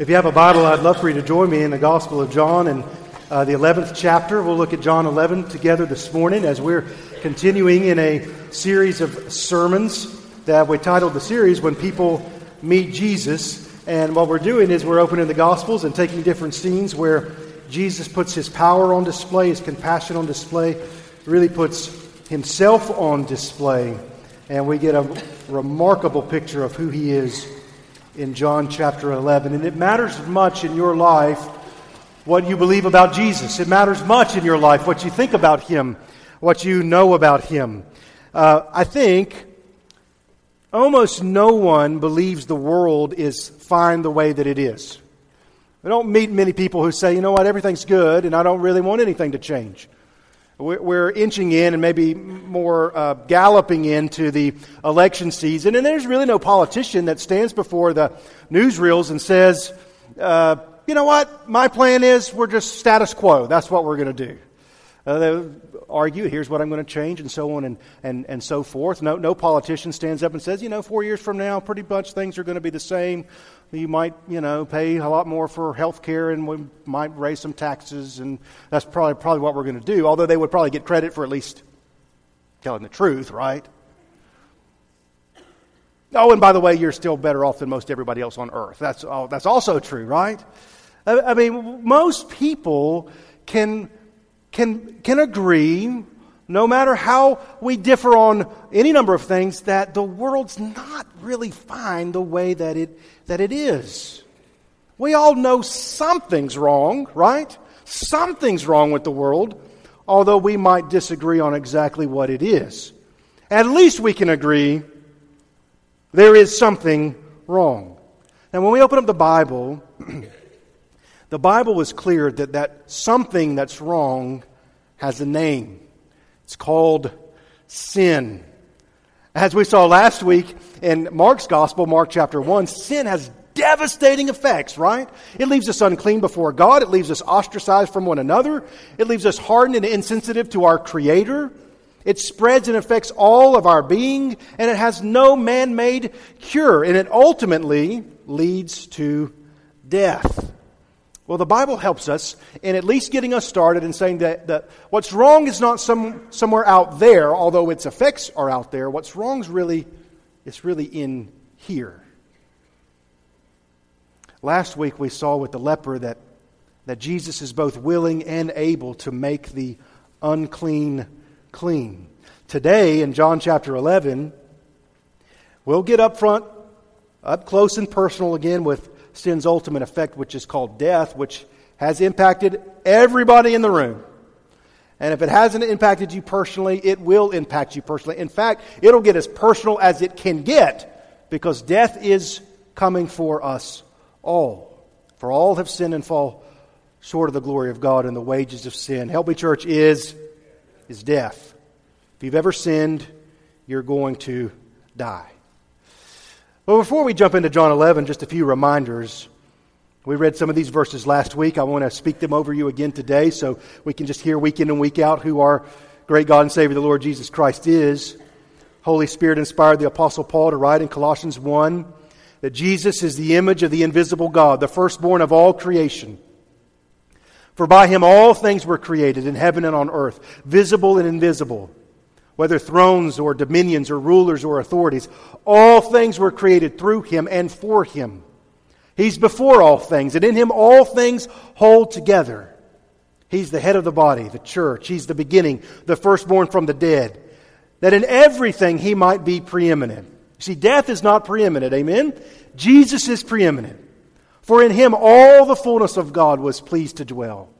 If you have a Bible, I'd love for you to join me in the Gospel of John and uh, the 11th chapter. We'll look at John 11 together this morning as we're continuing in a series of sermons that we titled the series When People Meet Jesus. And what we're doing is we're opening the Gospels and taking different scenes where Jesus puts his power on display, his compassion on display, really puts himself on display. And we get a remarkable picture of who he is in John chapter 11. And it matters much in your life what you believe about Jesus. It matters much in your life what you think about him, what you know about him. Uh, I think almost no one believes the world is fine the way that it is. I don't meet many people who say, you know what, everything's good and I don't really want anything to change. We're inching in and maybe more uh, galloping into the election season, and there's really no politician that stands before the newsreels and says, uh, you know what, my plan is we're just status quo. That's what we're going to do. Uh, they argue, here's what I'm going to change, and so on and, and, and so forth. No, no politician stands up and says, you know, four years from now, pretty much things are going to be the same. You might, you know, pay a lot more for health care and we might raise some taxes, and that's probably, probably what we're going to do, although they would probably get credit for at least telling the truth, right? Oh, and by the way, you're still better off than most everybody else on earth. That's, that's also true, right? I, I mean, most people can, can, can agree no matter how we differ on any number of things, that the world's not really fine the way that it, that it is. We all know something's wrong, right? Something's wrong with the world, although we might disagree on exactly what it is. At least we can agree there is something wrong. Now, when we open up the Bible, the Bible is clear that that something that's wrong has a name. It's called sin. As we saw last week in Mark's Gospel, Mark chapter 1, sin has devastating effects, right? It leaves us unclean before God. It leaves us ostracized from one another. It leaves us hardened and insensitive to our Creator. It spreads and affects all of our being, and it has no man made cure. And it ultimately leads to death. Well, the Bible helps us in at least getting us started in saying that, that what's wrong is not some, somewhere out there, although its effects are out there. What's wrong is really, it's really in here. Last week we saw with the leper that, that Jesus is both willing and able to make the unclean clean. Today, in John chapter 11, we'll get up front, up close and personal again with sin's ultimate effect, which is called death, which has impacted everybody in the room. And if it hasn't impacted you personally, it will impact you personally. In fact, it'll get as personal as it can get because death is coming for us all. For all have sinned and fall short of the glory of God and the wages of sin. Help me, church, is, is death. If you've ever sinned, you're going to die. Well, before we jump into John 11, just a few reminders. We read some of these verses last week. I want to speak them over you again today so we can just hear week in and week out who our great God and Savior, the Lord Jesus Christ, is. Holy Spirit inspired the Apostle Paul to write in Colossians 1 that Jesus is the image of the invisible God, the firstborn of all creation. For by him all things were created in heaven and on earth, visible and invisible whether thrones or dominions or rulers or authorities. All things were created through him and for him. He's before all things, and in him all things hold together. He's the head of the body, the church. He's the beginning, the firstborn from the dead, that in everything he might be preeminent. See, death is not preeminent, amen? Jesus is preeminent. For in him all the fullness of God was pleased to dwell,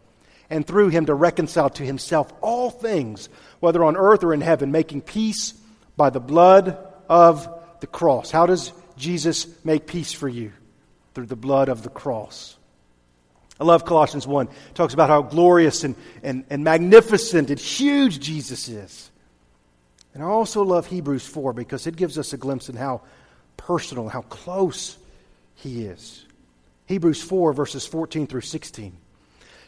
and through him to reconcile to himself all things whether on earth or in heaven, making peace by the blood of the cross. How does Jesus make peace for you? Through the blood of the cross. I love Colossians 1. It talks about how glorious and, and, and magnificent and huge Jesus is. And I also love Hebrews 4 because it gives us a glimpse in how personal, how close he is. Hebrews 4, verses 14 through 16.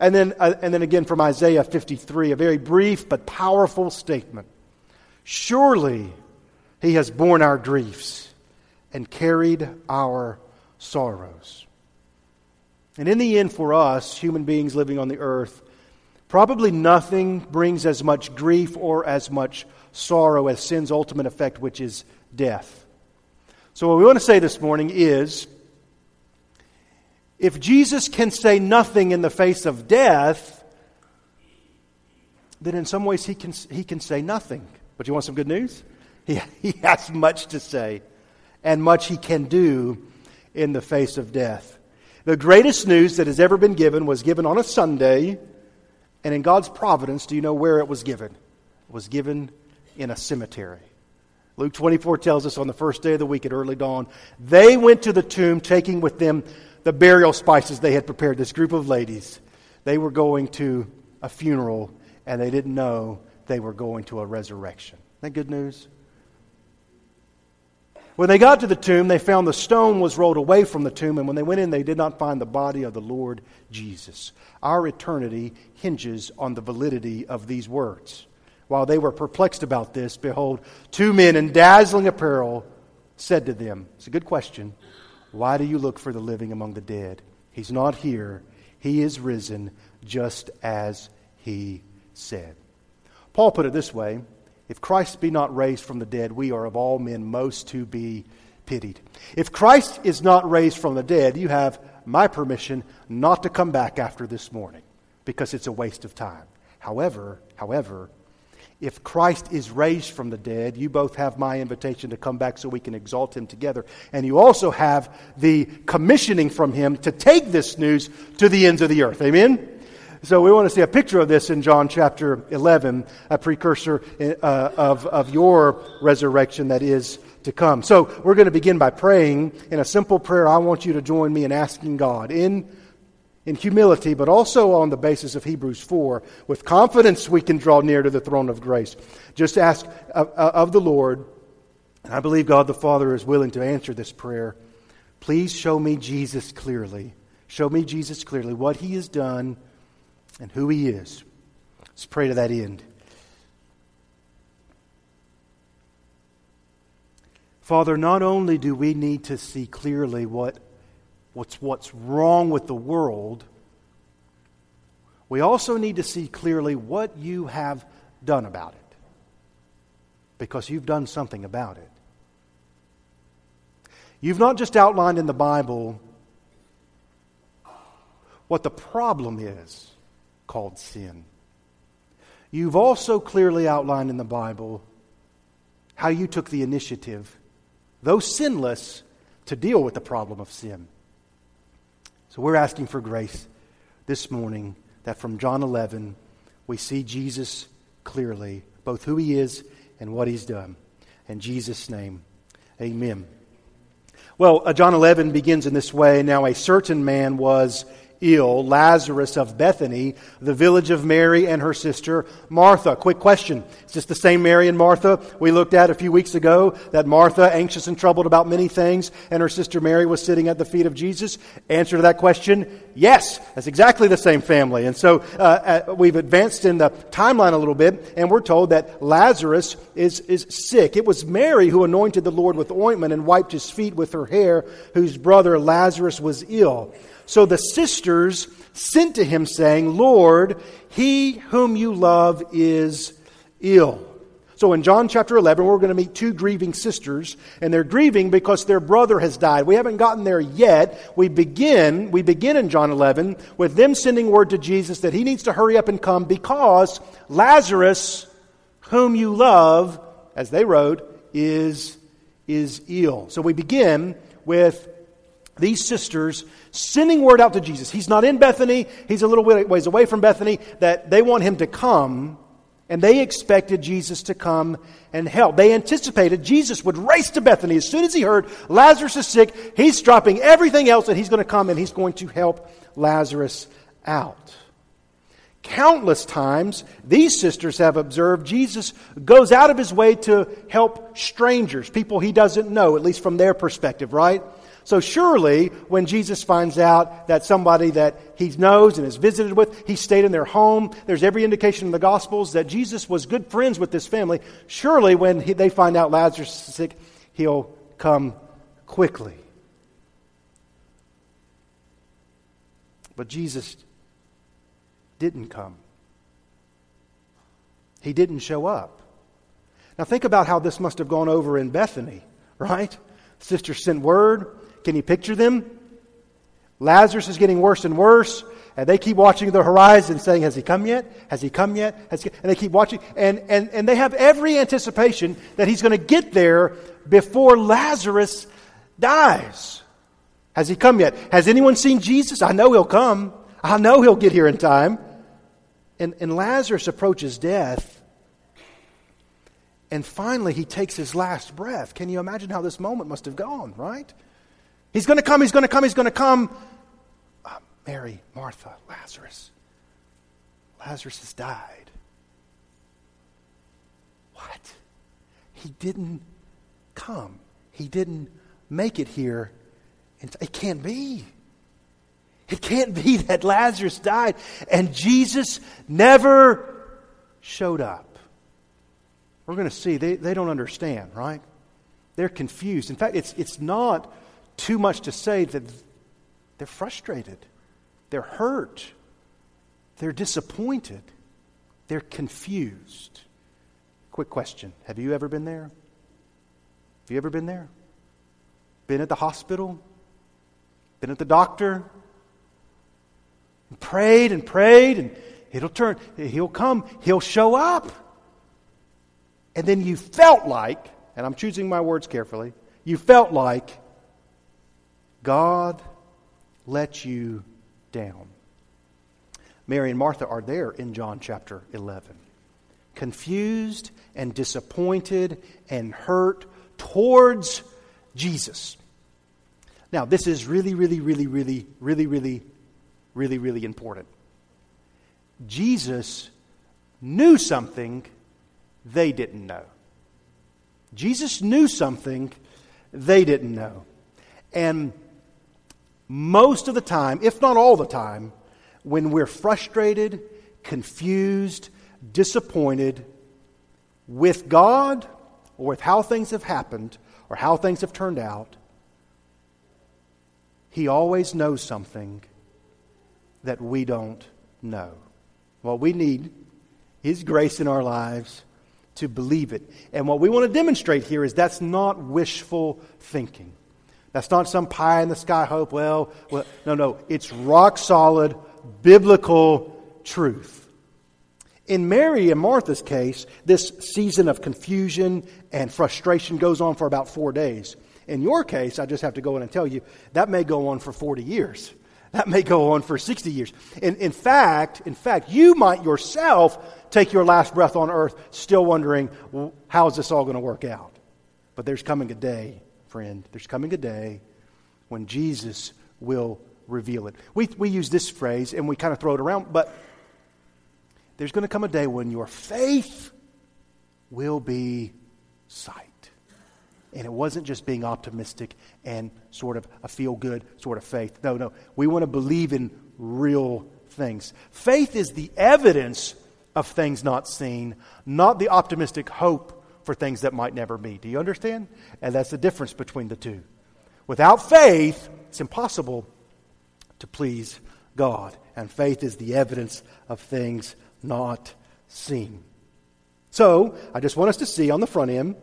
And then, uh, and then again from Isaiah 53, a very brief but powerful statement. Surely he has borne our griefs and carried our sorrows. And in the end, for us, human beings living on the earth, probably nothing brings as much grief or as much sorrow as sin's ultimate effect, which is death. So, what we want to say this morning is if Jesus can say nothing in the face of death, then in some ways he can, he can say nothing. But you want some good news? He, he has much to say and much he can do in the face of death. The greatest news that has ever been given was given on a Sunday, and in God's providence, do you know where it was given? It was given in a cemetery. Luke 24 tells us on the first day of the week at early dawn, they went to the tomb taking with them the burial spices they had prepared. This group of ladies, they were going to a funeral and they didn't know they were going to a resurrection. Isn't that good news? When they got to the tomb, they found the stone was rolled away from the tomb, and when they went in, they did not find the body of the Lord Jesus. Our eternity hinges on the validity of these words. While they were perplexed about this, behold, two men in dazzling apparel said to them, It's a good question. Why do you look for the living among the dead? He's not here. He is risen, just as he said. Paul put it this way if Christ be not raised from the dead, we are of all men most to be pitied. If Christ is not raised from the dead, you have my permission not to come back after this morning because it's a waste of time. However, however, if Christ is raised from the dead, you both have my invitation to come back so we can exalt him together. And you also have the commissioning from him to take this news to the ends of the earth. Amen? So we want to see a picture of this in John chapter 11, a precursor uh, of, of your resurrection that is to come. So we're going to begin by praying in a simple prayer. I want you to join me in asking God in, in humility, but also on the basis of Hebrews 4. With confidence, we can draw near to the throne of grace. Just ask of, of the Lord, and I believe God the Father is willing to answer this prayer. Please show me Jesus clearly. Show me Jesus clearly, what he has done and who He is. Let's pray to that end. Father, not only do we need to see clearly what, what's, what's wrong with the world, we also need to see clearly what you have done about it. Because you've done something about it. You've not just outlined in the Bible what the problem is, called sin. You've also clearly outlined in the Bible how you took the initiative, though sinless, to deal with the problem of sin. So we're asking for grace this morning that from John 11 we see Jesus clearly, both who he is and what he's done. In Jesus' name, amen. Well, uh, John 11 begins in this way. Now, a certain man was ill, Lazarus of Bethany, the village of Mary and her sister Martha. Quick question. Is this the same Mary and Martha we looked at a few weeks ago? That Martha, anxious and troubled about many things, and her sister Mary was sitting at the feet of Jesus? Answer to that question, yes. That's exactly the same family. And so uh, uh, we've advanced in the timeline a little bit, and we're told that Lazarus is, is sick. It was Mary who anointed the Lord with ointment and wiped his feet with her hair, whose brother Lazarus was ill. So the sent to him, saying, Lord, he whom you love is ill. So in John chapter 11, we're going to meet two grieving sisters, and they're grieving because their brother has died. We haven't gotten there yet. We begin, we begin in John 11 with them sending word to Jesus that he needs to hurry up and come because Lazarus, whom you love, as they wrote, is, is ill. So we begin with these sisters sending word out to Jesus. He's not in Bethany, he's a little ways away from Bethany, that they want him to come, and they expected Jesus to come and help. They anticipated Jesus would race to Bethany. As soon as he heard Lazarus is sick, he's dropping everything else and he's going to come and he's going to help Lazarus out. countless times these sisters have observed Jesus goes out of his way to help strangers, people he doesn't know, at least from their perspective, right? So surely when Jesus finds out that somebody that he knows and has visited with, he stayed in their home, there's every indication in the Gospels that Jesus was good friends with this family. Surely when he, they find out Lazarus is sick, he'll come quickly. But Jesus didn't come. He didn't show up. Now, think about how this must have gone over in Bethany, right? Sister sent word. Can you picture them? Lazarus is getting worse and worse, and they keep watching the horizon saying, Has he come yet? Has he come yet? He... And they keep watching, and, and, and they have every anticipation that he's going to get there before Lazarus dies. Has he come yet? Has anyone seen Jesus? I know he'll come. I know he'll get here in time. And, and Lazarus approaches death. And finally, he takes his last breath. Can you imagine how this moment must have gone, right? He's going to come, he's going to come, he's going to come. Uh, Mary, Martha, Lazarus. Lazarus has died. What? He didn't come. He didn't make it here. It can't be. It can't be that Lazarus died and Jesus never showed up. We're going to see they, they don't understand, right? They're confused. In fact, it's, it's not too much to say that they're frustrated, they're hurt, they're disappointed, they're confused. Quick question Have you ever been there? Have you ever been there? Been at the hospital? Been at the doctor? and prayed and prayed, and it'll turn, he'll come, he'll show up. And then you felt like, and I'm choosing my words carefully, you felt like God let you down. Mary and Martha are there in John chapter 11. Confused and disappointed and hurt towards Jesus. Now, this is really, really, really, really, really, really really, really important. Jesus knew something they didn't know. Jesus knew something they didn't know. And most of the time, if not all the time, when we're frustrated, confused, disappointed with God or with how things have happened or how things have turned out, He always knows something that we don't know. What we need is grace in our lives to believe it. And what we want to demonstrate here is that's not wishful thinking. That's not some pie in the sky hope. Well, well, no, no. It's rock solid biblical truth. In Mary and Martha's case, this season of confusion and frustration goes on for about four days. In your case, I just have to go in and tell you, that may go on for 40 years. That may go on for 60 years. In, in fact, in fact, you might yourself take your last breath on earth still wondering, well, how is this all going to work out? But there's coming a day, friend, there's coming a day when Jesus will reveal it. We, we use this phrase and we kind of throw it around, but there's going to come a day when your faith will be sight. And it wasn't just being optimistic and sort of a feel good sort of faith. No, no. We want to believe in real things. Faith is the evidence of things not seen, not the optimistic hope for things that might never be. Do you understand? And that's the difference between the two. Without faith, it's impossible to please God. And faith is the evidence of things not seen. So, I just want us to see on the front end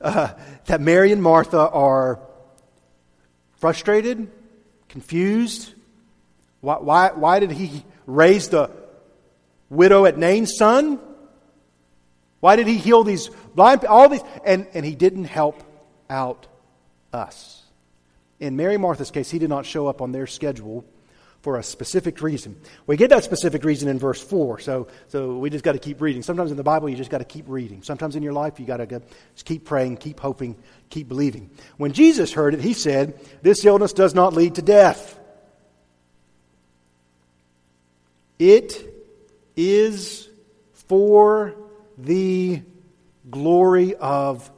uh, that Mary and Martha are frustrated, confused. Why, why, why did he raise the widow at Nain's son? Why did he heal these blind all these and, and he didn't help out us. In Mary Martha's case, he did not show up on their schedule for a specific reason. We get that specific reason in verse 4, so, so we just got to keep reading. Sometimes in the Bible, you just got to keep reading. Sometimes in your life, you got to keep praying, keep hoping, keep believing. When Jesus heard it, he said, This illness does not lead to death. It is for the glory of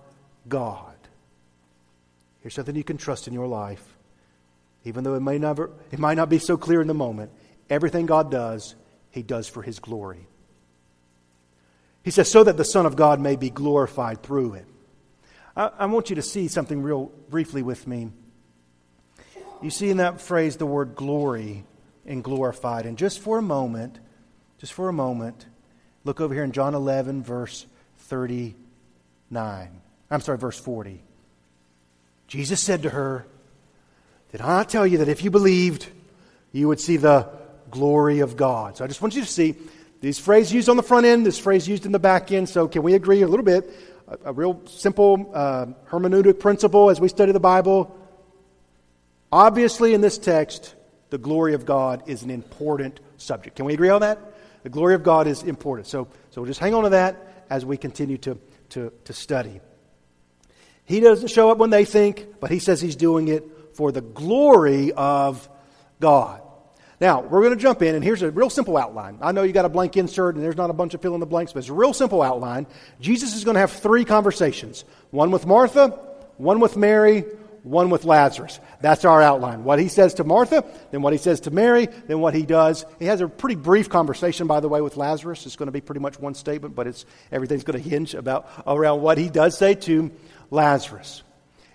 God. Here's something you can trust in your life. Even though it, may never, it might not be so clear in the moment, everything God does, He does for His glory. He says, so that the Son of God may be glorified through it. I, I want you to see something real briefly with me. You see in that phrase the word glory and glorified. And just for a moment, just for a moment, look over here in John 11, verse 39. I'm sorry, verse 40. Jesus said to her, Did I not tell you that if you believed, you would see the glory of God? So I just want you to see these phrases used on the front end, this phrase used in the back end. So can we agree a little bit? A, a real simple uh, hermeneutic principle as we study the Bible. Obviously, in this text, the glory of God is an important subject. Can we agree on that? The glory of God is important. So, so we'll just hang on to that as we continue to, to, to study. He doesn't show up when they think, but he says he's doing it for the glory of God. Now, we're going to jump in, and here's a real simple outline. I know you got a blank insert, and there's not a bunch of fill in the blanks, but it's a real simple outline. Jesus is going to have three conversations one with Martha, one with Mary, one with Lazarus. That's our outline. What he says to Martha, then what he says to Mary, then what he does. He has a pretty brief conversation, by the way, with Lazarus. It's going to be pretty much one statement, but it's, everything's going to hinge about, around what he does say to Lazarus.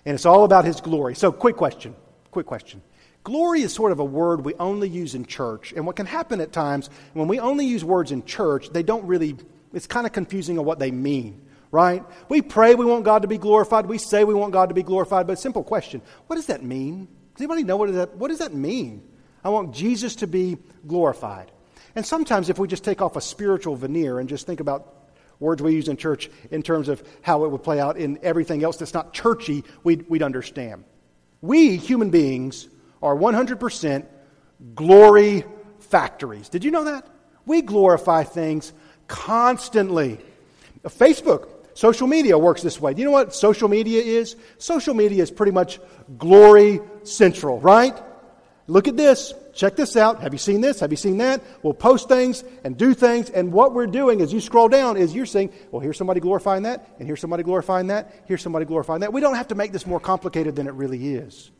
And it's all about his glory. So, quick question. Quick question. Glory is sort of a word we only use in church. And what can happen at times, when we only use words in church, they don't really, it's kind of confusing on what they mean right? We pray we want God to be glorified. We say we want God to be glorified. But simple question what does that mean? Does anybody know what, is that, what does that mean? I want Jesus to be glorified. And sometimes, if we just take off a spiritual veneer and just think about words we use in church in terms of how it would play out in everything else that's not churchy, we'd, we'd understand. We, human beings, are 100% glory factories. Did you know that? We glorify things constantly. Facebook Social media works this way. Do you know what social media is? Social media is pretty much glory central, right? Look at this. Check this out. Have you seen this? Have you seen that? We'll post things and do things. And what we're doing as you scroll down is you're saying, well, here's somebody glorifying that, and here's somebody glorifying that, here's somebody glorifying that. We don't have to make this more complicated than it really is.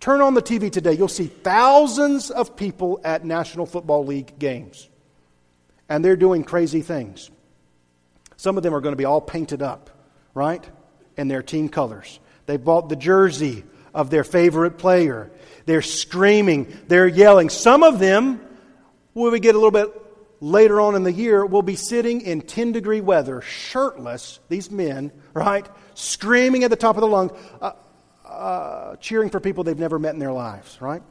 Turn on the TV today. You'll see thousands of people at National Football League games. And they're doing crazy things. Some of them are going to be all painted up, right? In their team colors. They bought the jersey of their favorite player. They're screaming, they're yelling. Some of them, when we get a little bit later on in the year, will be sitting in 10 degree weather, shirtless, these men, right? Screaming at the top of the lungs, uh, uh, cheering for people they've never met in their lives, right?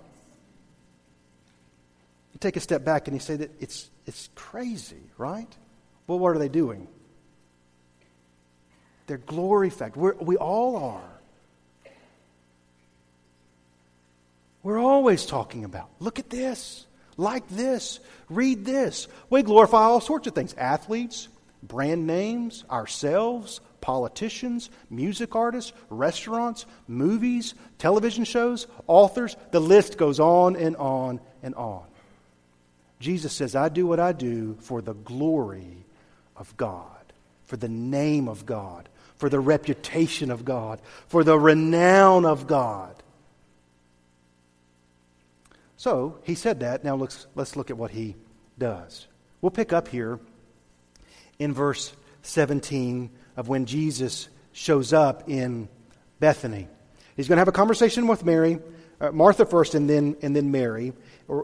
You take a step back and you say that it's, it's crazy, right? Well, what are they doing? They're glory factor. We're, we all are. We're always talking about look at this, like this, read this. We glorify all sorts of things athletes, brand names, ourselves, politicians, music artists, restaurants, movies, television shows, authors. The list goes on and on and on. Jesus says, I do what I do for the glory of God, for the name of God, for the reputation of God, for the renown of God. So he said that. Now let's, let's look at what he does. We'll pick up here in verse 17 of when Jesus shows up in Bethany. He's going to have a conversation with Mary, uh, Martha first, and then, and then Mary.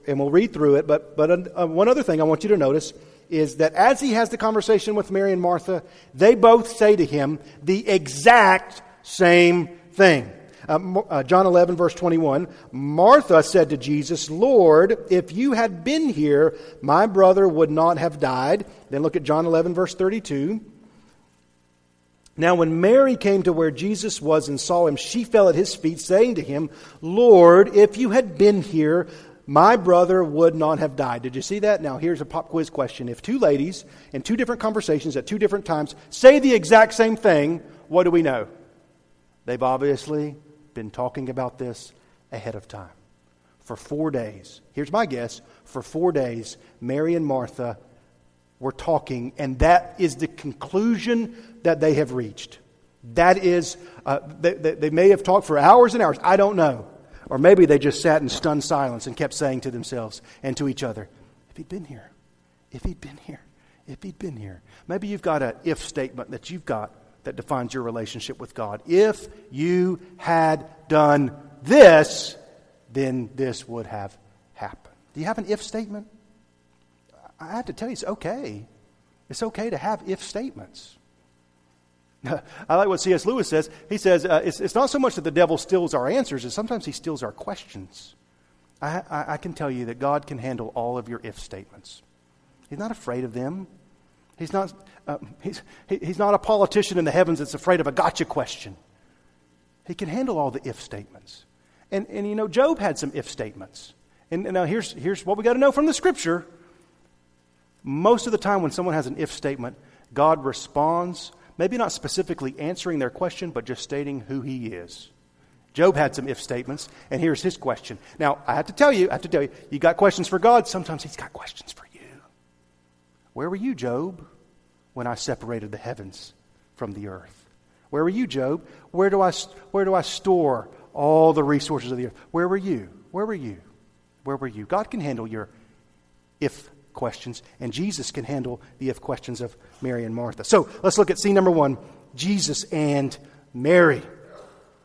And we'll read through it. But, but uh, one other thing I want you to notice is that as he has the conversation with Mary and Martha, they both say to him the exact same thing. Uh, uh, John 11, verse 21 Martha said to Jesus, Lord, if you had been here, my brother would not have died. Then look at John 11, verse 32. Now, when Mary came to where Jesus was and saw him, she fell at his feet, saying to him, Lord, if you had been here, my brother would not have died. Did you see that? Now, here's a pop quiz question. If two ladies in two different conversations at two different times say the exact same thing, what do we know? They've obviously been talking about this ahead of time. For four days, here's my guess for four days, Mary and Martha were talking, and that is the conclusion that they have reached. That is, uh, they, they, may have talked for hours and hours. I don't know. Or maybe they just sat in stunned silence and kept saying to themselves and to each other, if he'd been here, if he'd been here, if he'd been here. Maybe you've got an if statement that you've got that defines your relationship with God. If you had done this, then this would have happened. Do you have an if statement? I have to tell you, it's okay. It's okay to have if statements. I like what C.S. Lewis says. He says uh, it's, it's, not so much that the devil steals our answers, as sometimes he steals our questions. I, I, I, can tell you that God can handle all of your if statements. He's not afraid of them. He's not, uh, he's, he, he's not a politician in the heavens that's afraid of a gotcha question. He can handle all the if statements. And, and you know, Job had some if statements. And, and now here's, here's what we got to know from the scripture. Most of the time, when someone has an if statement, God responds maybe not specifically answering their question, but just stating who he is. Job had some if statements, and here's his question. Now, I have to tell you, I have to tell you, you got questions for God, sometimes he's got questions for you. Where were you, Job, when I separated the heavens from the earth? Where were you, Job? Where do I, where do I store all the resources of the earth? Where were you? Where were you? Where were you? God can handle your if questions, and Jesus can handle the if questions of Mary and Martha. So let's look at scene number one Jesus and Mary.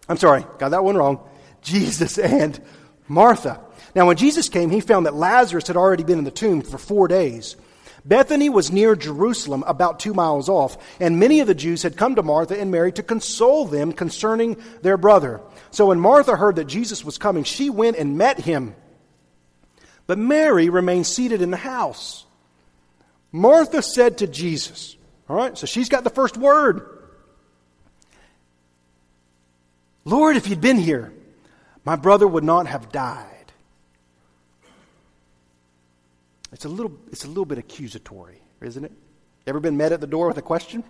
I'm sorry, got that one wrong. Jesus and Martha. Now, when Jesus came, he found that Lazarus had already been in the tomb for four days. Bethany was near Jerusalem, about two miles off, and many of the Jews had come to Martha and Mary to console them concerning their brother. So when Martha heard that Jesus was coming, she went and met him. But Mary remained seated in the house. Martha said to Jesus, All right, so she's got the first word. Lord, if you'd been here, my brother would not have died. It's a little, it's a little bit accusatory, isn't it? Ever been met at the door with a question?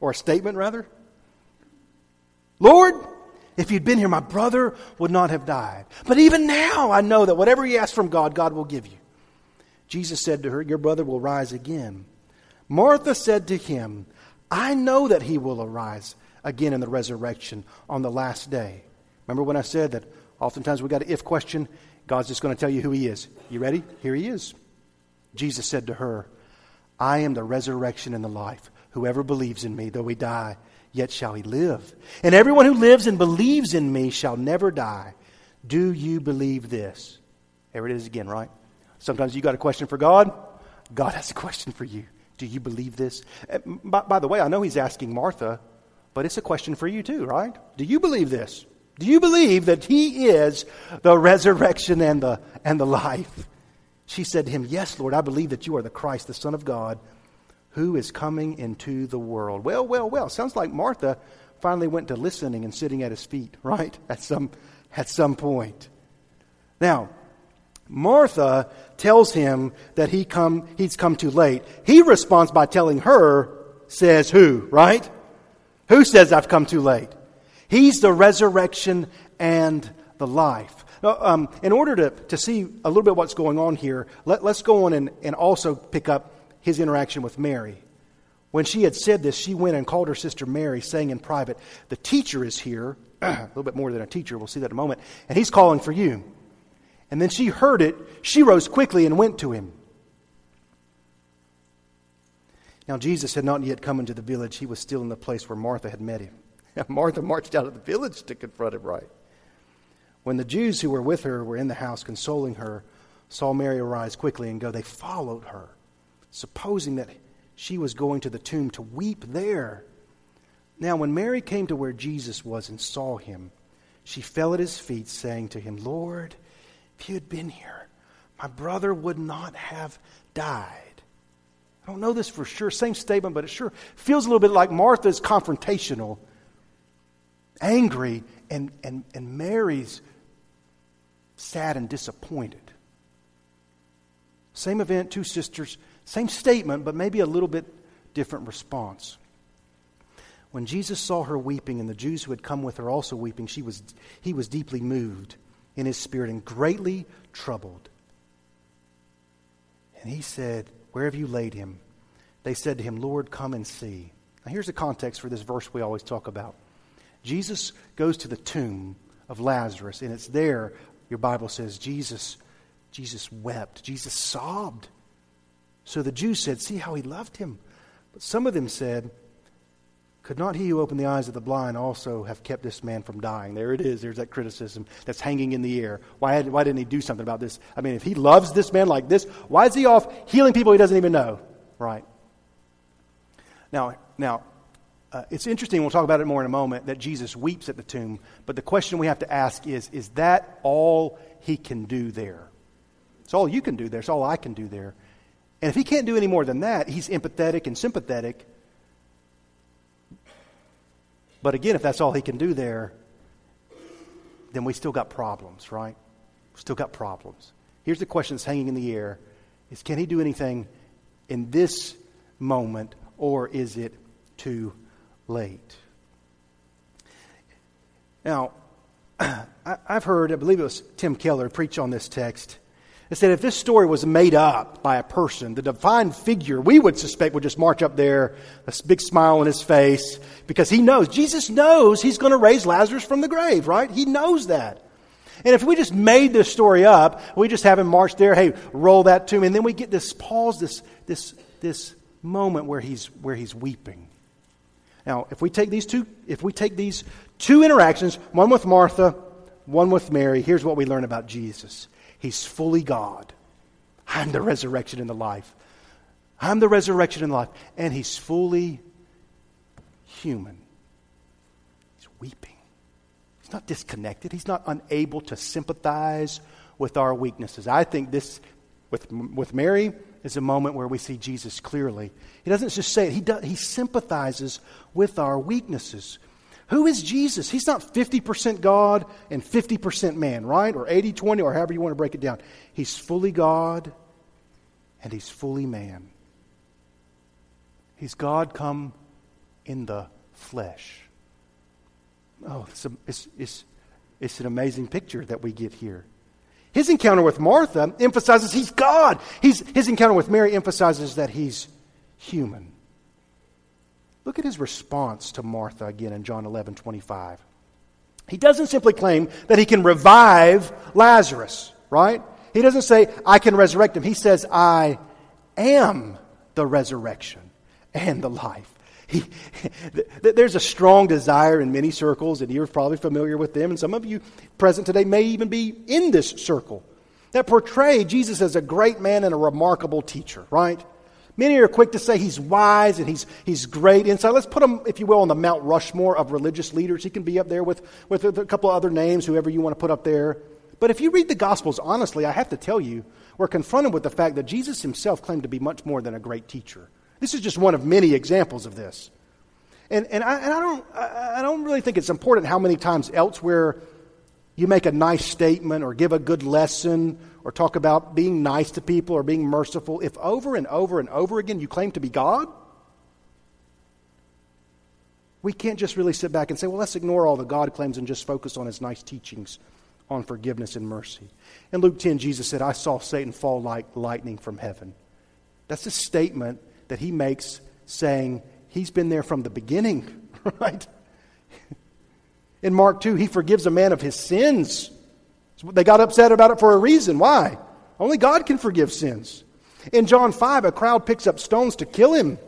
Or a statement, rather? Lord, if you'd been here, my brother would not have died. But even now, I know that whatever you ask from God, God will give you. Jesus said to her, Your brother will rise again. Martha said to him, I know that he will arise again in the resurrection on the last day. Remember when I said that oftentimes we got an if question? God's just going to tell you who he is. You ready? Here he is. Jesus said to her, I am the resurrection and the life. Whoever believes in me, though he die, yet shall he live. And everyone who lives and believes in me shall never die. Do you believe this? There it is again, right? Sometimes you got a question for God. God has a question for you. Do you believe this? Uh, by, by, the way, I know he's asking Martha, but it's a question for you too, right? Do you believe this? Do you believe that he is the resurrection and the, and the life? She said to him, Yes, Lord, I believe that you are the Christ, the Son of God, who is coming into the world. Well, well, well. Sounds like Martha finally went to listening and sitting at his feet, right? At some, at some point. Now, Martha tells him that he come, he's come too late. He responds by telling her, says who, right? Who says I've come too late? He's the resurrection and the life. Now, um, in order to, to see a little bit what's going on here, let, us go on and, and also pick up his interaction with Mary. When she had said this, she went and called her sister Mary, saying in private, The teacher is here. a little bit more than a teacher, we'll see that in a moment. And he's calling for you. And then she heard it. She rose quickly and went to him. Now, Jesus had not yet come into the village. He was still in the place where Martha had met him. Martha marched out of the village to confront him, right? When the Jews who were with her were in the house consoling her, saw Mary arise quickly and go, they followed her supposing that she was going to the tomb to weep there. Now, when Mary came to where Jesus was and saw him, she fell at his feet, saying to him, Lord, if you had been here, my brother would not have died. I don't know this for sure, same statement, but it sure feels a little bit like Martha's confrontational, angry, and, and, and Mary's sad and disappointed. Same event, two sisters same statement, but maybe a little bit different response. When Jesus saw her weeping and the Jews who had come with her also weeping, she was, he was deeply moved in his spirit and greatly troubled. And he said, Where have you laid him? they said to him, Lord, come and see. Now, here's the context for this verse we always talk about. Jesus goes to the tomb of Lazarus, and it's there, your Bible says, Jesus, Jesus wept. Jesus sobbed. So the Jews said, See how he loved him. But some of them said, Could not he who opened the eyes of the blind also have kept this man from dying? There it is. There's that criticism that's hanging in the air. Why, why didn't he do something about this? I mean, if he loves this man like this, why is he off healing people he doesn't even know? Right. Now, now uh, it's interesting, we'll talk about it more in a moment, that Jesus weeps at the tomb. But the question we have to ask is is that all he can do there? It's all you can do there. It's all I can do there. And if he can't do any more than that, he's empathetic and sympathetic. But again, if that's all he can do there, then we still got problems, right? Still got problems. Here's the question that's hanging in the air is can he do anything in this moment or is it too late? Now, I've heard, I believe it was Tim Keller, preach on this text. It said if this story was made up by a person, the divine figure we would suspect would just march up there, a big smile on his face, because he knows, Jesus knows he's going to raise Lazarus from the grave, right? He knows that. And if we just made this story up, we just have him march there, hey, roll that to and then we get this pause, this, this, this moment where he's, where he's weeping. Now, if we take these two, if we take these two interactions, one with Martha, one with Mary, here's what we learn about Jesus. He's fully God. I'm the resurrection and the life. I'm the resurrection and life. And he's fully human. He's weeping. He's not disconnected. He's not unable to sympathize with our weaknesses. I think this, with, with Mary, is a moment where we see Jesus clearly. He doesn't just say it, he, does, he sympathizes with our weaknesses. Who is Jesus? He's not 50% God and 50% man, right? Or 80 20, or however you want to break it down. He's fully God and he's fully man. He's God come in the flesh. Oh, it's, a, it's, it's, it's an amazing picture that we get here. His encounter with Martha emphasizes he's God. He's, his encounter with Mary emphasizes that he's human. Look at his response to Martha again in John 11 25. He doesn't simply claim that he can revive Lazarus, right? He doesn't say, I can resurrect him. He says, I am the resurrection and the life. He, there's a strong desire in many circles, and you're probably familiar with them, and some of you present today may even be in this circle, that portray Jesus as a great man and a remarkable teacher, right? Many are quick to say he's wise and he's, he's great inside. So let's put him, if you will, on the Mount Rushmore of religious leaders. He can be up there with, with a couple of other names, whoever you want to put up there. But if you read the Gospels honestly, I have to tell you, we're confronted with the fact that Jesus himself claimed to be much more than a great teacher. This is just one of many examples of this. And, and, I, and I, don't, I don't really think it's important how many times elsewhere you make a nice statement or give a good lesson or talk about being nice to people or being merciful, if over and over and over again you claim to be God, we can't just really sit back and say, well, let's ignore all the God claims and just focus on his nice teachings on forgiveness and mercy. In Luke 10, Jesus said, I saw Satan fall like lightning from heaven. That's a statement that he makes saying he's been there from the beginning, right? In Mark 2, he forgives a man of his sins. They got upset about it for a reason. Why? Only God can forgive sins. In John 5, a crowd picks up stones to kill him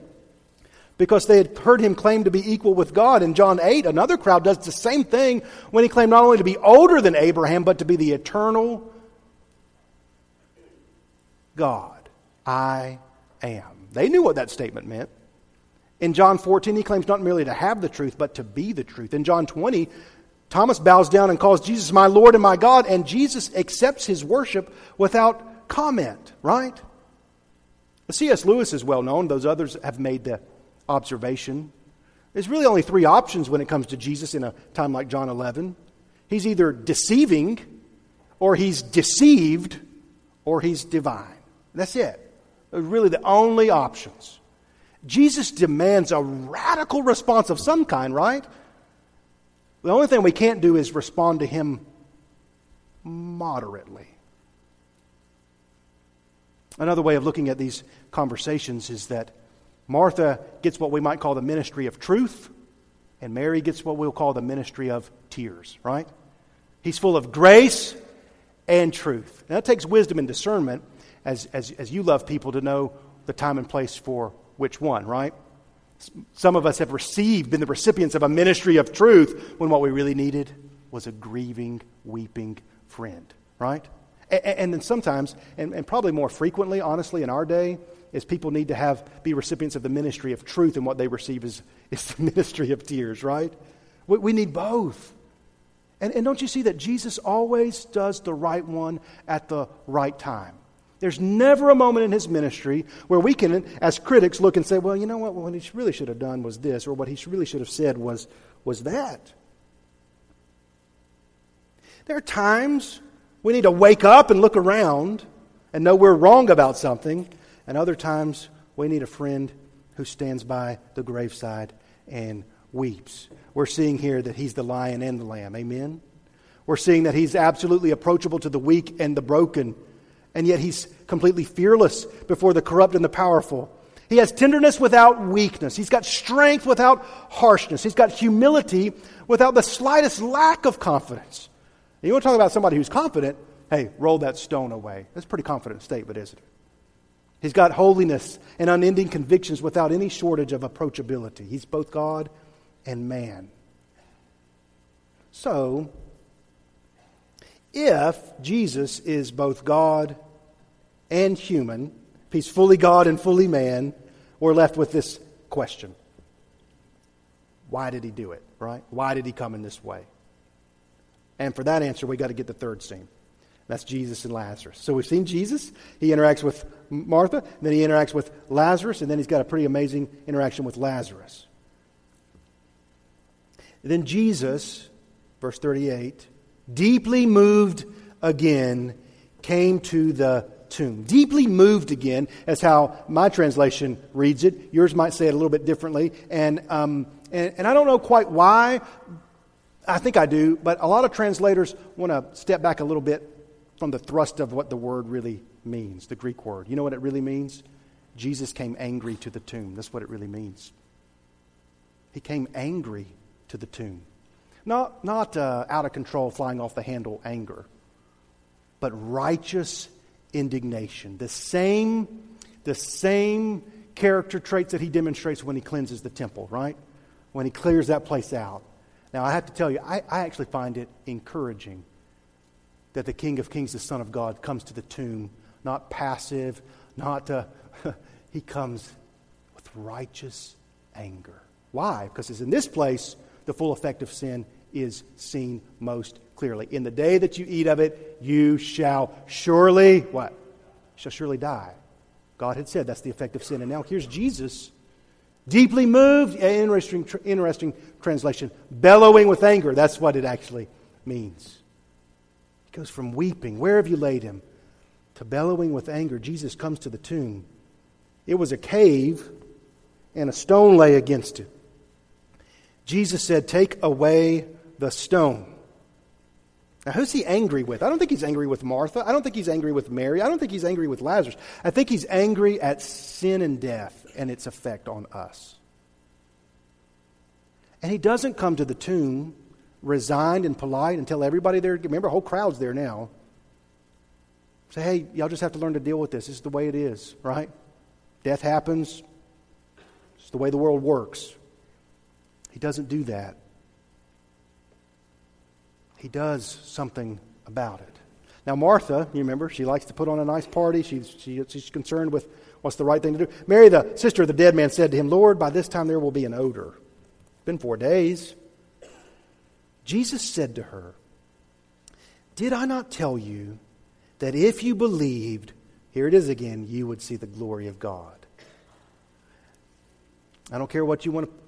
because they had heard him claim to be equal with God. In John 8, another crowd does the same thing when he claimed not only to be older than Abraham, but to be the eternal God. I am. They knew what that statement meant. In John 14, he claims not merely to have the truth, but to be the truth. In John 20, Thomas bows down and calls Jesus my Lord and my God, and Jesus accepts his worship without comment, right? C.S. Lewis is well known. Those others have made the observation. There's really only three options when it comes to Jesus in a time like John 11. He's either deceiving, or he's deceived, or he's divine. That's it. Those really the only options. Jesus demands a radical response of some kind, right? The only thing we can't do is respond to him moderately. Another way of looking at these conversations is that Martha gets what we might call the ministry of truth, and Mary gets what we'll call the ministry of tears, right? He's full of grace and truth. Now, that takes wisdom and discernment, as, as, as you love people to know the time and place for which one, right? Some of us have received, been the recipients of a ministry of truth when what we really needed was a grieving, weeping friend, right? And, and then sometimes, and, and probably more frequently, honestly, in our day, is people need to have be recipients of the ministry of truth, and what they receive is, is the ministry of tears, right? We, we need both. And, and don't you see that Jesus always does the right one at the right time? There's never a moment in his ministry where we can, as critics, look and say, well, you know what? What he really should have done was this, or what he really should have said was, was that. There are times we need to wake up and look around and know we're wrong about something, and other times we need a friend who stands by the graveside and weeps. We're seeing here that he's the lion and the lamb. Amen? We're seeing that he's absolutely approachable to the weak and the broken, and yet he's completely fearless before the corrupt and the powerful. He has tenderness without weakness. He's got strength without harshness. He's got humility without the slightest lack of confidence. And you want to talk about somebody who's confident? Hey, roll that stone away. That's a pretty confident statement, isn't it? He's got holiness and unending convictions without any shortage of approachability. He's both God and man. So, if Jesus is both God and human, if he's fully God and fully man, we're left with this question Why did he do it, right? Why did he come in this way? And for that answer, we've got to get the third scene. That's Jesus and Lazarus. So we've seen Jesus. He interacts with Martha, then he interacts with Lazarus, and then he's got a pretty amazing interaction with Lazarus. Then Jesus, verse 38, deeply moved again, came to the tomb. Deeply moved again, as how my translation reads it. Yours might say it a little bit differently. And, um, and, and I don't know quite why. I think I do, but a lot of translators want to step back a little bit from the thrust of what the word really means, the Greek word. You know what it really means? Jesus came angry to the tomb. That's what it really means. He came angry to the tomb. Not, not uh, out of control, flying off the handle anger, but righteous indignation. The same, the same character traits that he demonstrates when he cleanses the temple, right? When he clears that place out. Now, I have to tell you, I, I actually find it encouraging that the King of Kings, the Son of God, comes to the tomb, not passive, not, uh, he comes with righteous anger. Why? Because it's in this place the full effect of sin is seen most clearly. In the day that you eat of it, you shall surely, what? Shall surely die. God had said that's the effect of sin. And now here's Jesus, deeply moved, interesting, interesting translation, bellowing with anger. That's what it actually means It goes from weeping, Where have you laid him? to bellowing with anger. Jesus comes to the tomb. It was a cave, and a stone lay against it. Jesus said, Take away the stone. Now, who's he angry with? I don't think he's angry with Martha. I don't think he's angry with Mary. I don't think he's angry with Lazarus. I think he's angry at sin and death and its effect on us. And he doesn't come to the tomb resigned and polite and tell everybody there, remember, whole crowd's there now. Say, hey, y'all just have to learn to deal with this. This is the way it is, right? Death happens. It's the way the world works. He doesn't do that. He does something about it. Now, Martha, you remember, she likes to put on a nice party. She's, she, she's concerned with what's the right thing to do. Mary, the sister of the dead man, said to him, Lord, by this time there will be an odor. It's been four days. Jesus said to her, Did I not tell you that if you believed, here it is again, you would see the glory of God? I don't care what you want to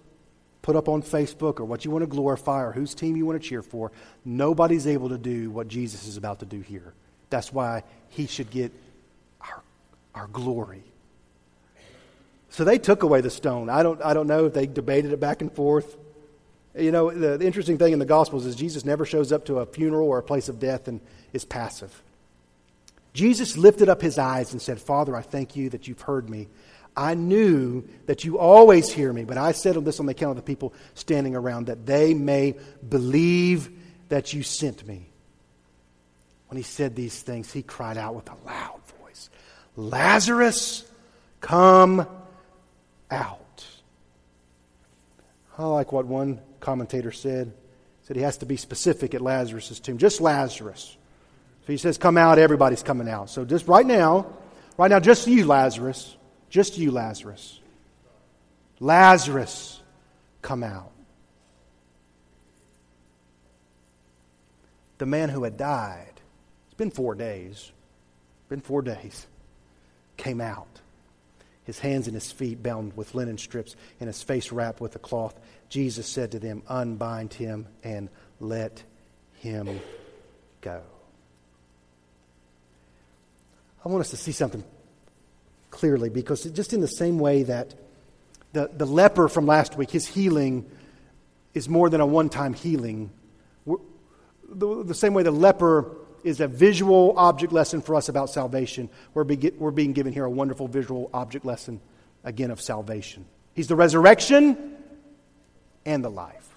put up on Facebook or what you want to glorify or whose team you want to cheer for. Nobody's able to do what Jesus is about to do here. That's why he should get our, our glory. So they took away the stone. I don't, I don't know if they debated it back and forth. You know, the, the, interesting thing in the Gospels is Jesus never shows up to a funeral or a place of death and is passive. Jesus lifted up his eyes and said, Father, I thank you that you've heard me. I knew that you always hear me, but I said this on the account of the people standing around, that they may believe that you sent me. When he said these things, he cried out with a loud voice Lazarus, come out. I like what one commentator said. He said he has to be specific at Lazarus' tomb. Just Lazarus. So he says, Come out, everybody's coming out. So just right now, right now, just you, Lazarus. Just you, Lazarus. Lazarus, come out. The man who had died, it's been four days, been four days, came out. His hands and his feet bound with linen strips, and his face wrapped with a cloth. Jesus said to them, Unbind him and let him go. I want us to see something clearly because just in the same way that the, the leper from last week, his healing is more than a one time healing. The, the, same way the leper is a visual object lesson for us about salvation, we're, be, we're being given here a wonderful visual object lesson again of salvation. He's the resurrection and the life.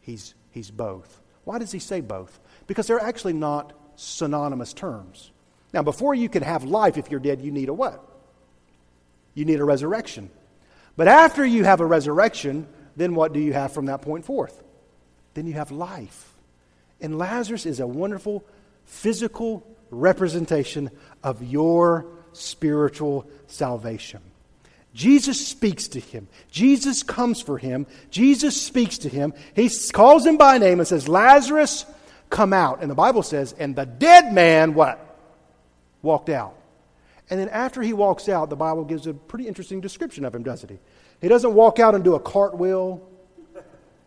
He's, he's both. Why does he say both? Because they're actually not synonymous terms. Now, before you can have life, if you're dead, you need a what? You need a resurrection. But after you have a resurrection, then what do you have from that point forth? Then you have life. And Lazarus is a wonderful physical representation of your spiritual salvation. Jesus speaks to him. Jesus comes for him. Jesus speaks to him. He calls him by name and says, Lazarus, come out. And the Bible says, and the dead man, what? Walked out. And then after he walks out, the Bible gives a pretty interesting description of him, doesn't he? He doesn't walk out and do a cartwheel.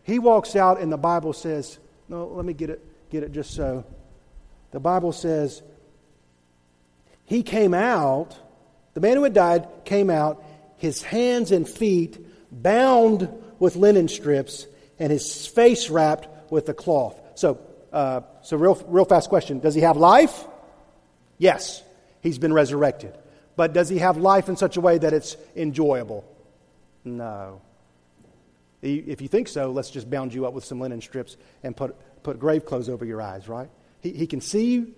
He walks out, and the Bible says, no, let me get it, get it just so. The Bible says, he came out, the man who had died came out, his hands and feet bound with linen strips, and his face wrapped with a cloth. So, uh, so real, real fast question Does he have life? Yes. He's been resurrected. But does he have life in such a way that it's enjoyable? No. If you think so, let's just bound you up with some linen strips and put, put grave clothes over your eyes, right? He, he can see,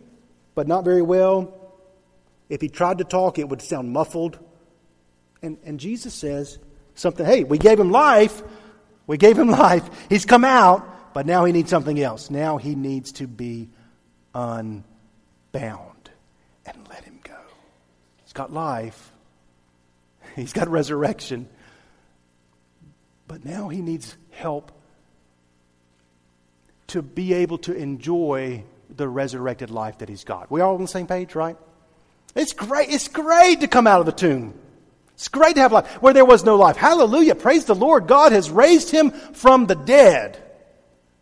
but not very well. If he tried to talk, it would sound muffled. And, and Jesus says something hey, we gave him life. We gave him life. He's come out, but now he needs something else. Now he needs to be unbound got life, he's got resurrection. But now he needs help to be able to enjoy the resurrected life that he's got. We all on the same page, right? It's great. It's great to come out of the tomb. It's great to have life where there was no life. Hallelujah. Praise the Lord. God has raised him from the dead.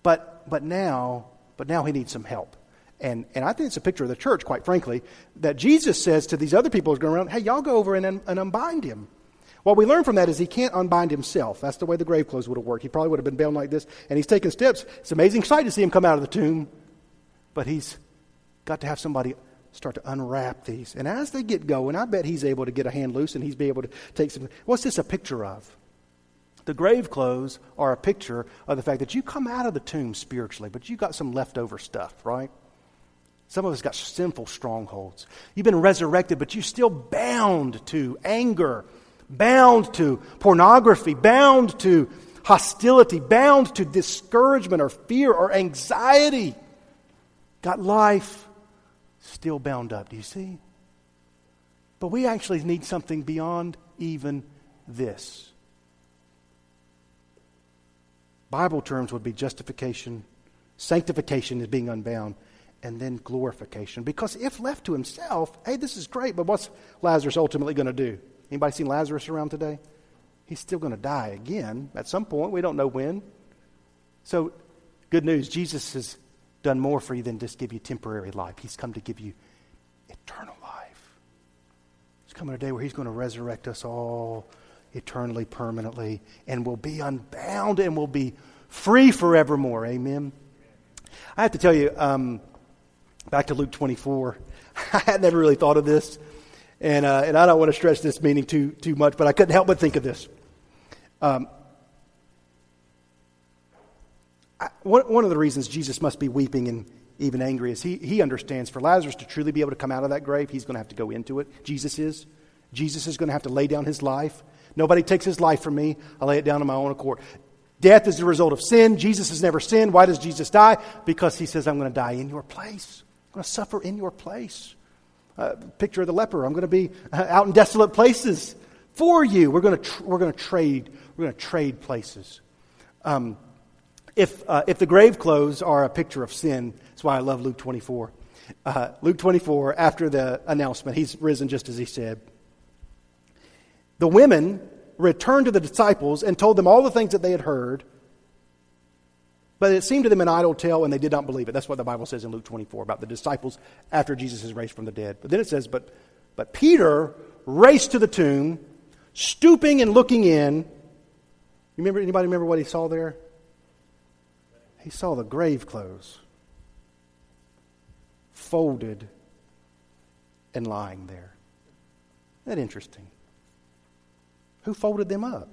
But but now, but now he needs some help. And, and I think it's a picture of the church, quite frankly, that Jesus says to these other people who are going around, hey, y'all go over and, and unbind him. What we learn from that is he can't unbind himself. That's the way the grave clothes would have worked. He probably would have been bound like this, and he's taking steps. It's an amazing sight to see him come out of the tomb, but he's got to have somebody start to unwrap these. And as they get going, I bet he's able to get a hand loose and he's be able to take some. What's this a picture of? The grave clothes are a picture of the fact that you come out of the tomb spiritually, but you got some leftover stuff, right? Some of us got sinful strongholds. You've been resurrected, but you're still bound to anger, bound to pornography, bound to hostility, bound to discouragement or fear or anxiety. Got life still bound up. Do you see? But we actually need something beyond even this. Bible terms would be justification, sanctification is being unbound and then glorification. Because if left to himself, hey, this is great, but what's Lazarus ultimately going to do? Anybody seen Lazarus around today? He's still going to die again at some point. We don't know when. So, good news Jesus has done more for you than just give you temporary life. He's come to give you eternal life. He's coming a day where He's going to resurrect us all eternally, permanently, and we'll be unbound and we'll be free forevermore. Amen. I have to tell you, um, Back to Luke 24. I had never really thought of this. And, uh, and I don't want to stretch this meaning too, too much, but I couldn't help but think of this. Um, I, one, one of the reasons Jesus must be weeping and even angry is he, he understands for Lazarus to truly be able to come out of that grave, he's going to have to go into it. Jesus is. Jesus is going to have to lay down his life. Nobody takes his life from me. I lay it down on my own accord. Death is the result of sin. Jesus has never sinned. Why does Jesus die? Because he says, I'm going to die in your place. I'm going to suffer in your place. Uh, picture of the leper. I'm going to be uh, out in desolate places for you. We're going to, tr- we're going to trade. We're going to trade places. Um, if, uh, if the grave clothes are a picture of sin, that's why I love Luke 24. Uh, Luke 24, after the announcement, he's risen just as he said. The women returned to the disciples and told them all the things that they had heard. But it seemed to them an idle tale, and they did not believe it. That's what the Bible says in Luke 24 about the disciples after Jesus is raised from the dead. But then it says, But, but Peter raced to the tomb, stooping and looking in. You remember, anybody remember what he saw there? He saw the grave clothes folded and lying there. Isn't that interesting? Who folded them up?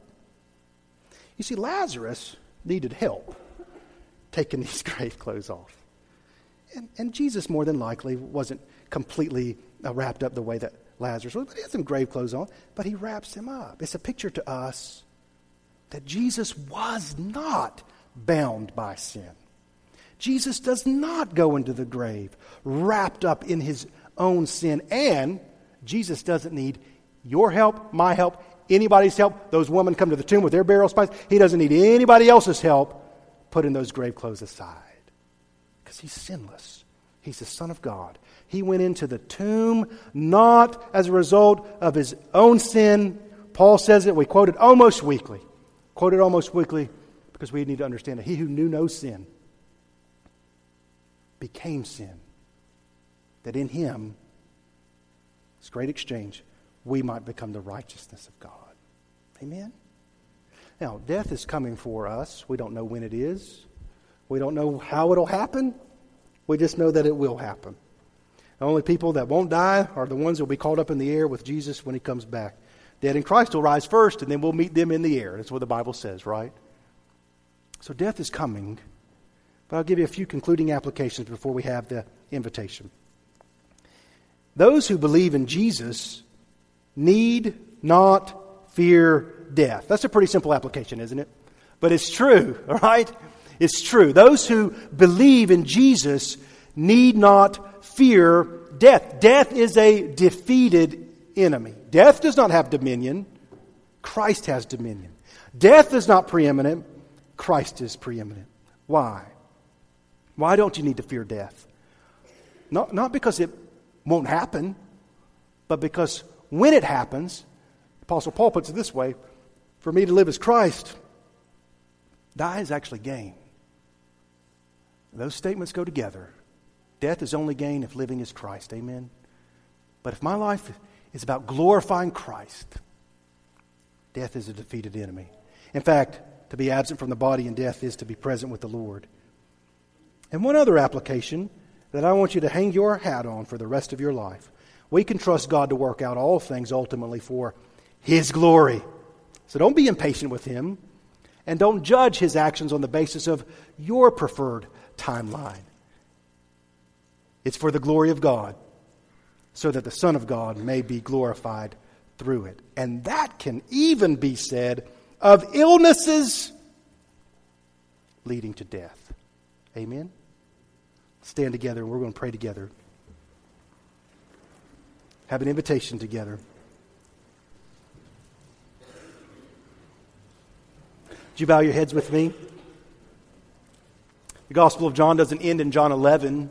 You see, Lazarus needed help taking these grave clothes off. And, and Jesus, more than likely, wasn't completely uh, wrapped up the way that Lazarus was, but he had some grave clothes on, but he wraps them up. It's a picture to us that Jesus was not bound by sin. Jesus does not go into the grave wrapped up in his own sin, and Jesus doesn't need your help, my help, anybody's help. Those women come to the tomb with their burial spice. He doesn't need anybody else's help putting those grave clothes aside because he's sinless. He's the Son of God. He went into the tomb not as a result of his own sin. Paul says it, we quote it almost weekly. Quote it almost weekly because we need to understand that he who knew no sin became sin. That in him, this great exchange, we might become the righteousness of God. Amen? Now, death is coming for us. We don't know when it is, we don't know how it'll happen. We just know that it will happen. The only people that won't die are the ones that will be caught up in the air with Jesus when he comes back. Dead in Christ will rise first, and then we'll meet them in the air. That's what the Bible says, right? So death is coming. But I'll give you a few concluding applications before we have the invitation. Those who believe in Jesus need not fear death. That's a pretty simple application, isn't it? But it's true, all right? It's true. Those who believe in Jesus need not fear death. Death is a defeated enemy. Death does not have dominion, Christ has dominion. Death is not preeminent, Christ is preeminent. Why? Why don't you need to fear death? Not, not because it won't happen, but because when it happens, Apostle Paul puts it this way for me to live as Christ, die is actually gain. Those statements go together. Death is only gain if living is Christ. Amen. But if my life is about glorifying Christ, death is a defeated enemy. In fact, to be absent from the body in death is to be present with the Lord. And one other application that I want you to hang your hat on for the rest of your life. We can trust God to work out all things ultimately for His glory. So don't be impatient with Him, and don't judge His actions on the basis of your preferred timeline. It's for the glory of God, so that the Son of God may be glorified through it. And that can even be said of illnesses leading to death. Amen? Stand together, and we're going to pray together. Have an invitation together. Would you bow your heads with me? The Gospel of John doesn't end in John 11.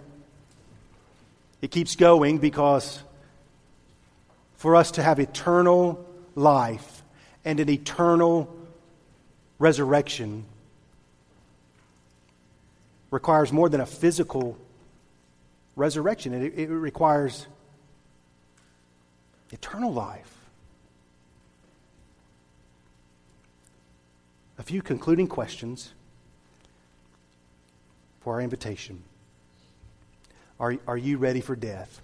It keeps going because for us to have eternal life and an eternal resurrection requires more than a physical resurrection, it, it requires eternal life. A few concluding questions for our invitation. Are, are you ready for death?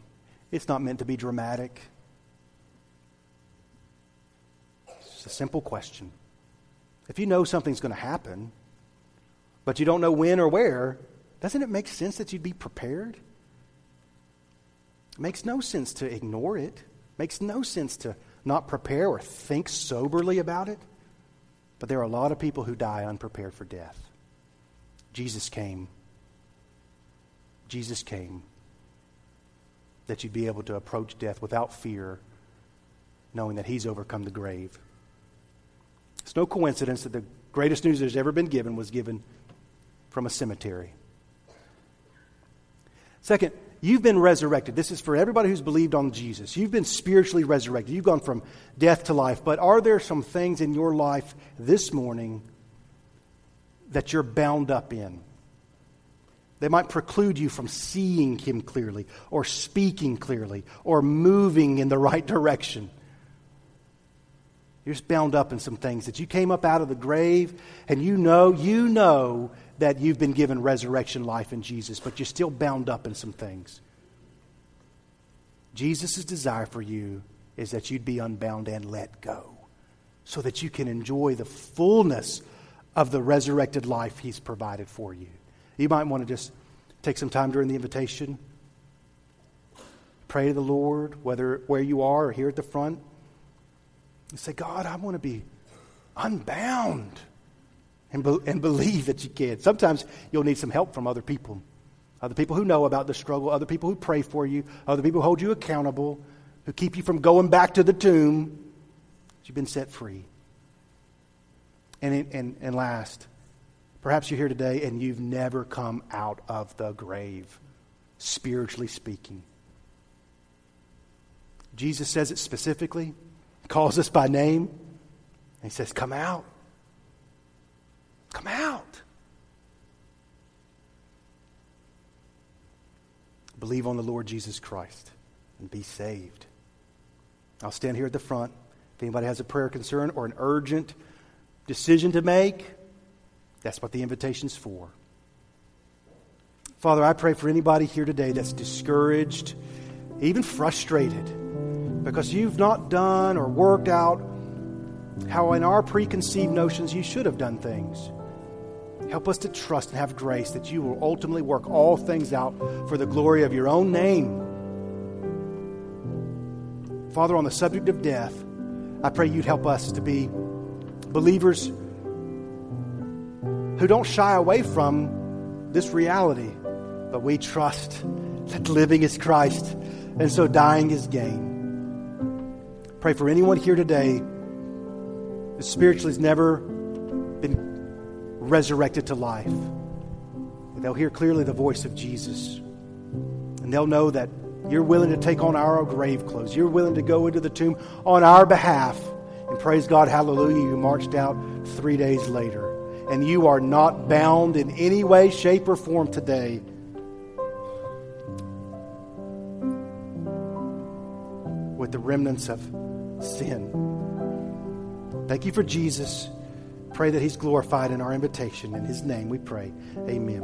It's not meant to be dramatic. It's a simple question. If you know something's going to happen, but you don't know when or where, doesn't it make sense that you'd be prepared? It makes no sense to ignore it. it. Makes no sense to not prepare or think soberly about it. But there are a lot of people who die unprepared for death. Jesus came. Jesus came that you'd be able to approach death without fear, knowing that He's overcome the grave. It's no coincidence that the greatest news that's ever been given was given from a cemetery. Second, you've been resurrected. This is for everybody who's believed on Jesus. You've been spiritually resurrected. You've gone from death to life. But are there some things in your life this morning that you're bound up in? They might preclude you from seeing Him clearly, or speaking clearly, or moving in the right direction. You're just bound up in some things that you came up out of the grave, and you know, you know that you've been given resurrection life in Jesus, but you're still bound up in some things. Jesus' desire for you is that you'd be unbound and let go so that you can enjoy the fullness of the resurrected life he's provided for you. You might want to just take some time during the invitation, pray to the Lord, whether where you are or here at the front, and say, God, I want to be unbound and, be- and believe that you can. Sometimes you'll need some help from other people. Other people who know about the struggle, other people who pray for you, other people who hold you accountable, who keep you from going back to the tomb. You've been set free. And, and, and last, perhaps you're here today and you've never come out of the grave, spiritually speaking. Jesus says it specifically, calls us by name, and he says, Come out. Come out. Believe on the Lord Jesus Christ and be saved. I'll stand here at the front. If anybody has a prayer concern or an urgent decision to make, that's what the invitation's for. Father, I pray for anybody here today that's discouraged, even frustrated, because you've not done or worked out how, in our preconceived notions, you should have done things. Help us to trust and have grace that you will ultimately work all things out for the glory of your own name. Father, on the subject of death, I pray you'd help us to be believers who don't shy away from this reality, but we trust that living is Christ and so dying is gain. Pray for anyone here today that spiritually has never been resurrected to life. They'll hear clearly the voice of Jesus. And they'll know that you're willing to take on our grave clothes. You're willing to go into the tomb on our behalf. And praise God, hallelujah, you marched out three days later. And you are not bound in any way, shape, or form today. With the remnants of sin. Thank you for Jesus pray that He's glorified in our invitation. In His name we pray. Amen.